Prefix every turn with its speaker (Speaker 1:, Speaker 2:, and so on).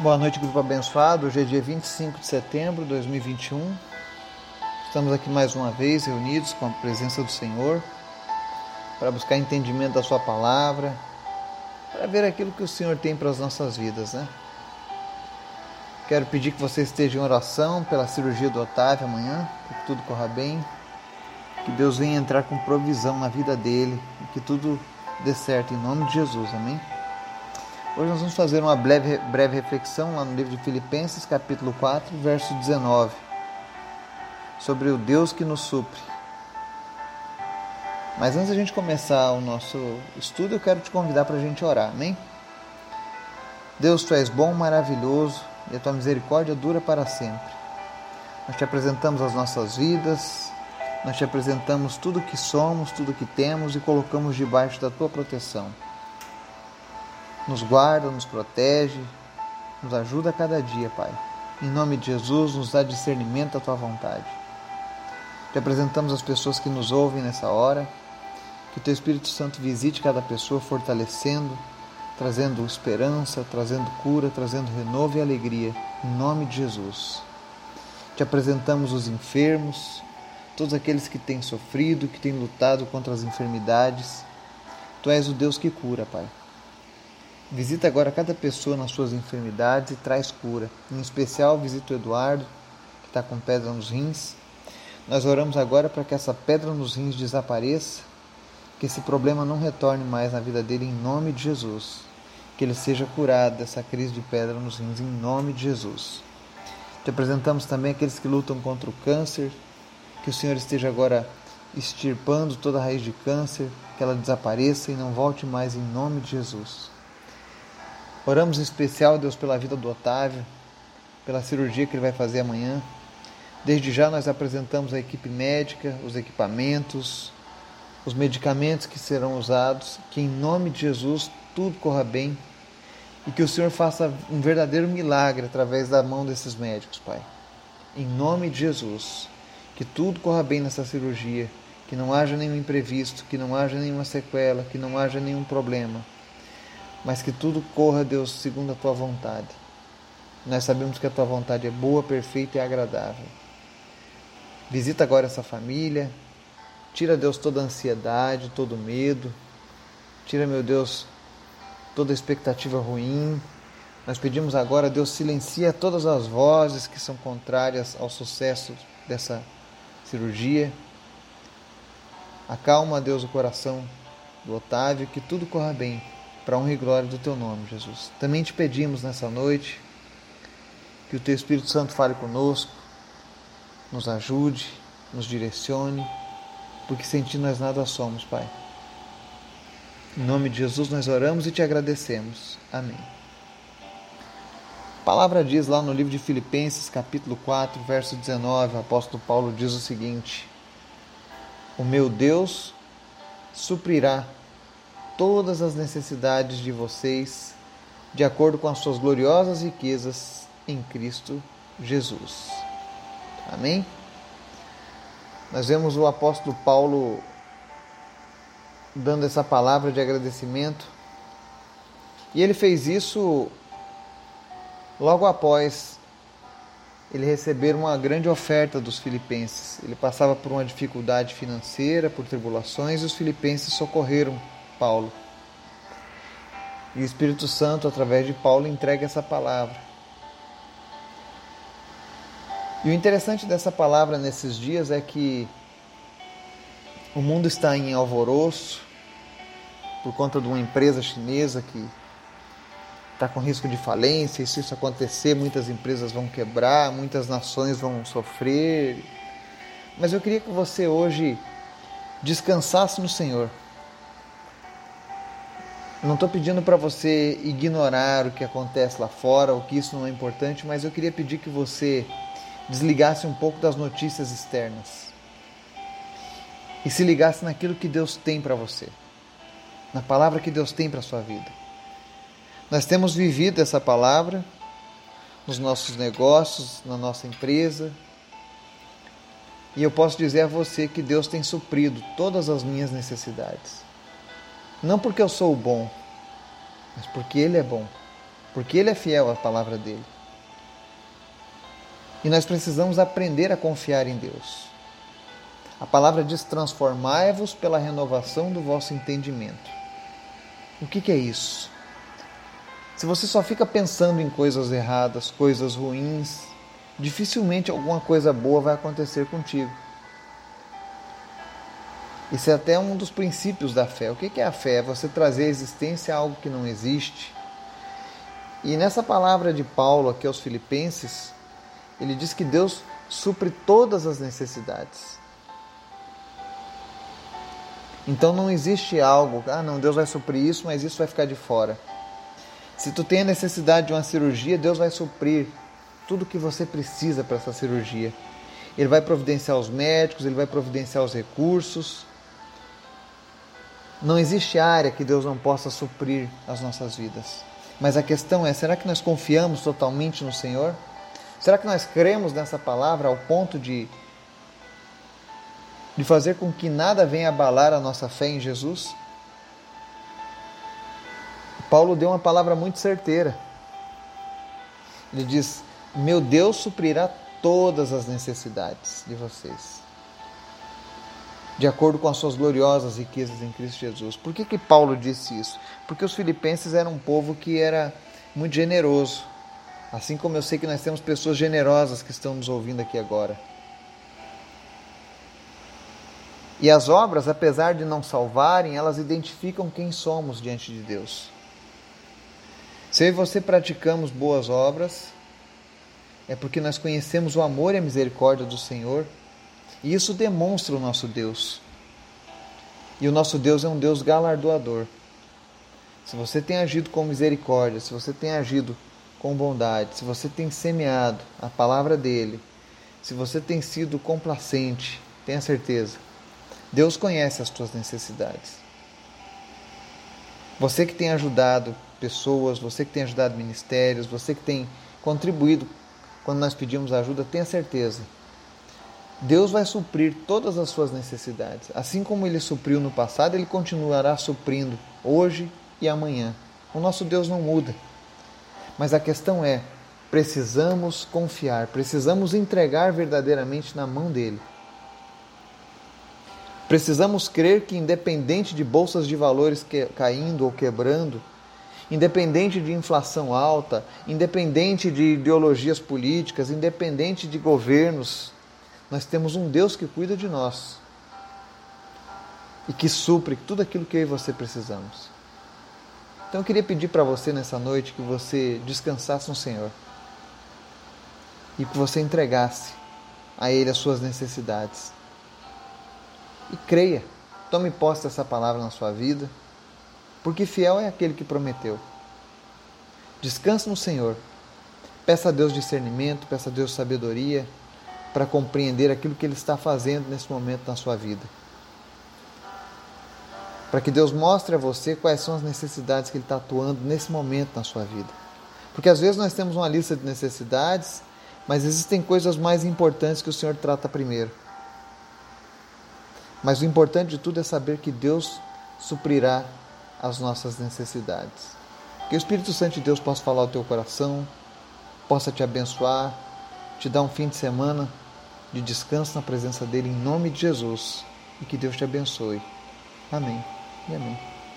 Speaker 1: Boa noite, grupo abençoado. Hoje é dia 25 de setembro de 2021. Estamos aqui mais uma vez reunidos com a presença do Senhor para buscar entendimento da Sua palavra, para ver aquilo que o Senhor tem para as nossas vidas, né? Quero pedir que você esteja em oração pela cirurgia do Otávio amanhã, que tudo corra bem, que Deus venha entrar com provisão na vida dele e que tudo dê certo em nome de Jesus, amém? Hoje nós vamos fazer uma breve, breve reflexão lá no livro de Filipenses, capítulo 4, verso 19, sobre o Deus que nos supre. Mas antes da gente começar o nosso estudo, eu quero te convidar para a gente orar, amém? Deus, tu és bom, maravilhoso e a tua misericórdia dura para sempre. Nós te apresentamos as nossas vidas, nós te apresentamos tudo que somos, tudo que temos e colocamos debaixo da tua proteção nos guarda, nos protege, nos ajuda a cada dia, Pai. Em nome de Jesus, nos dá discernimento da tua vontade. Te apresentamos as pessoas que nos ouvem nessa hora, que o teu Espírito Santo visite cada pessoa, fortalecendo, trazendo esperança, trazendo cura, trazendo renovo e alegria, em nome de Jesus. Te apresentamos os enfermos, todos aqueles que têm sofrido, que têm lutado contra as enfermidades. Tu és o Deus que cura, Pai. Visita agora cada pessoa nas suas enfermidades e traz cura. Em especial, visita o Eduardo, que está com pedra nos rins. Nós oramos agora para que essa pedra nos rins desapareça, que esse problema não retorne mais na vida dele, em nome de Jesus. Que ele seja curado dessa crise de pedra nos rins, em nome de Jesus. Te apresentamos também aqueles que lutam contra o câncer, que o Senhor esteja agora extirpando toda a raiz de câncer, que ela desapareça e não volte mais, em nome de Jesus. Oramos em especial, Deus, pela vida do Otávio, pela cirurgia que ele vai fazer amanhã. Desde já nós apresentamos a equipe médica, os equipamentos, os medicamentos que serão usados, que em nome de Jesus tudo corra bem e que o Senhor faça um verdadeiro milagre através da mão desses médicos, Pai. Em nome de Jesus, que tudo corra bem nessa cirurgia, que não haja nenhum imprevisto, que não haja nenhuma sequela, que não haja nenhum problema mas que tudo corra, Deus, segundo a tua vontade. Nós sabemos que a tua vontade é boa, perfeita e agradável. Visita agora essa família, tira, Deus, toda a ansiedade, todo o medo, tira, meu Deus, toda a expectativa ruim. Nós pedimos agora, Deus, silencia todas as vozes que são contrárias ao sucesso dessa cirurgia. Acalma, Deus, o coração do Otávio, que tudo corra bem para honra e glória do teu nome, Jesus. Também te pedimos nessa noite que o teu Espírito Santo fale conosco, nos ajude, nos direcione, porque sem ti nós nada somos, Pai. Em nome de Jesus nós oramos e te agradecemos. Amém. A palavra diz lá no livro de Filipenses, capítulo 4, verso 19, o apóstolo Paulo diz o seguinte: O meu Deus suprirá todas as necessidades de vocês, de acordo com as suas gloriosas riquezas em Cristo Jesus. Amém? Nós vemos o apóstolo Paulo dando essa palavra de agradecimento. E ele fez isso logo após ele receber uma grande oferta dos filipenses. Ele passava por uma dificuldade financeira, por tribulações, e os filipenses socorreram Paulo. E o Espírito Santo, através de Paulo, entrega essa palavra. E o interessante dessa palavra nesses dias é que o mundo está em alvoroço por conta de uma empresa chinesa que está com risco de falência. E se isso acontecer, muitas empresas vão quebrar, muitas nações vão sofrer. Mas eu queria que você hoje descansasse no Senhor. Não estou pedindo para você ignorar o que acontece lá fora, ou que isso não é importante, mas eu queria pedir que você desligasse um pouco das notícias externas e se ligasse naquilo que Deus tem para você, na palavra que Deus tem para a sua vida. Nós temos vivido essa palavra nos nossos negócios, na nossa empresa, e eu posso dizer a você que Deus tem suprido todas as minhas necessidades. Não porque eu sou bom, mas porque Ele é bom. porque Ele é fiel à palavra dele. E nós precisamos aprender a confiar em Deus. A palavra diz: transformai-vos pela renovação do vosso entendimento. O que, que é isso? Se você só fica pensando em coisas erradas, coisas ruins, dificilmente alguma coisa boa vai acontecer contigo. Isso é até um dos princípios da fé. O que é a fé? É você trazer à existência algo que não existe. E nessa palavra de Paulo aqui aos Filipenses, ele diz que Deus supre todas as necessidades. Então não existe algo, ah não, Deus vai suprir isso, mas isso vai ficar de fora. Se tu tem a necessidade de uma cirurgia, Deus vai suprir tudo o que você precisa para essa cirurgia. Ele vai providenciar os médicos, ele vai providenciar os recursos. Não existe área que Deus não possa suprir as nossas vidas. Mas a questão é: será que nós confiamos totalmente no Senhor? Será que nós cremos nessa palavra ao ponto de, de fazer com que nada venha abalar a nossa fé em Jesus? Paulo deu uma palavra muito certeira. Ele diz: Meu Deus suprirá todas as necessidades de vocês de acordo com as suas gloriosas riquezas em Cristo Jesus. Por que, que Paulo disse isso? Porque os filipenses eram um povo que era muito generoso. Assim como eu sei que nós temos pessoas generosas que estão nos ouvindo aqui agora. E as obras, apesar de não salvarem, elas identificam quem somos diante de Deus. Se eu e você praticamos boas obras, é porque nós conhecemos o amor e a misericórdia do Senhor e isso demonstra o nosso Deus. E o nosso Deus é um Deus galardoador. Se você tem agido com misericórdia, se você tem agido com bondade, se você tem semeado a palavra dele, se você tem sido complacente, tenha certeza, Deus conhece as tuas necessidades. Você que tem ajudado pessoas, você que tem ajudado ministérios, você que tem contribuído quando nós pedimos ajuda, tenha certeza Deus vai suprir todas as suas necessidades. Assim como ele supriu no passado, ele continuará suprindo hoje e amanhã. O nosso Deus não muda. Mas a questão é: precisamos confiar, precisamos entregar verdadeiramente na mão dele. Precisamos crer que, independente de bolsas de valores caindo ou quebrando, independente de inflação alta, independente de ideologias políticas, independente de governos nós temos um Deus que cuida de nós e que supre tudo aquilo que eu e você precisamos. Então eu queria pedir para você nessa noite que você descansasse no Senhor e que você entregasse a Ele as suas necessidades. E creia, tome posse dessa palavra na sua vida, porque fiel é aquele que prometeu. Descanse no Senhor. Peça a Deus discernimento, peça a Deus sabedoria para compreender aquilo que Ele está fazendo nesse momento na sua vida. Para que Deus mostre a você quais são as necessidades que Ele está atuando nesse momento na sua vida. Porque às vezes nós temos uma lista de necessidades, mas existem coisas mais importantes que o Senhor trata primeiro. Mas o importante de tudo é saber que Deus suprirá as nossas necessidades. Que o Espírito Santo de Deus possa falar ao teu coração, possa te abençoar, te dar um fim de semana de descanso na presença dele em nome de Jesus e que Deus te abençoe. Amém e amém.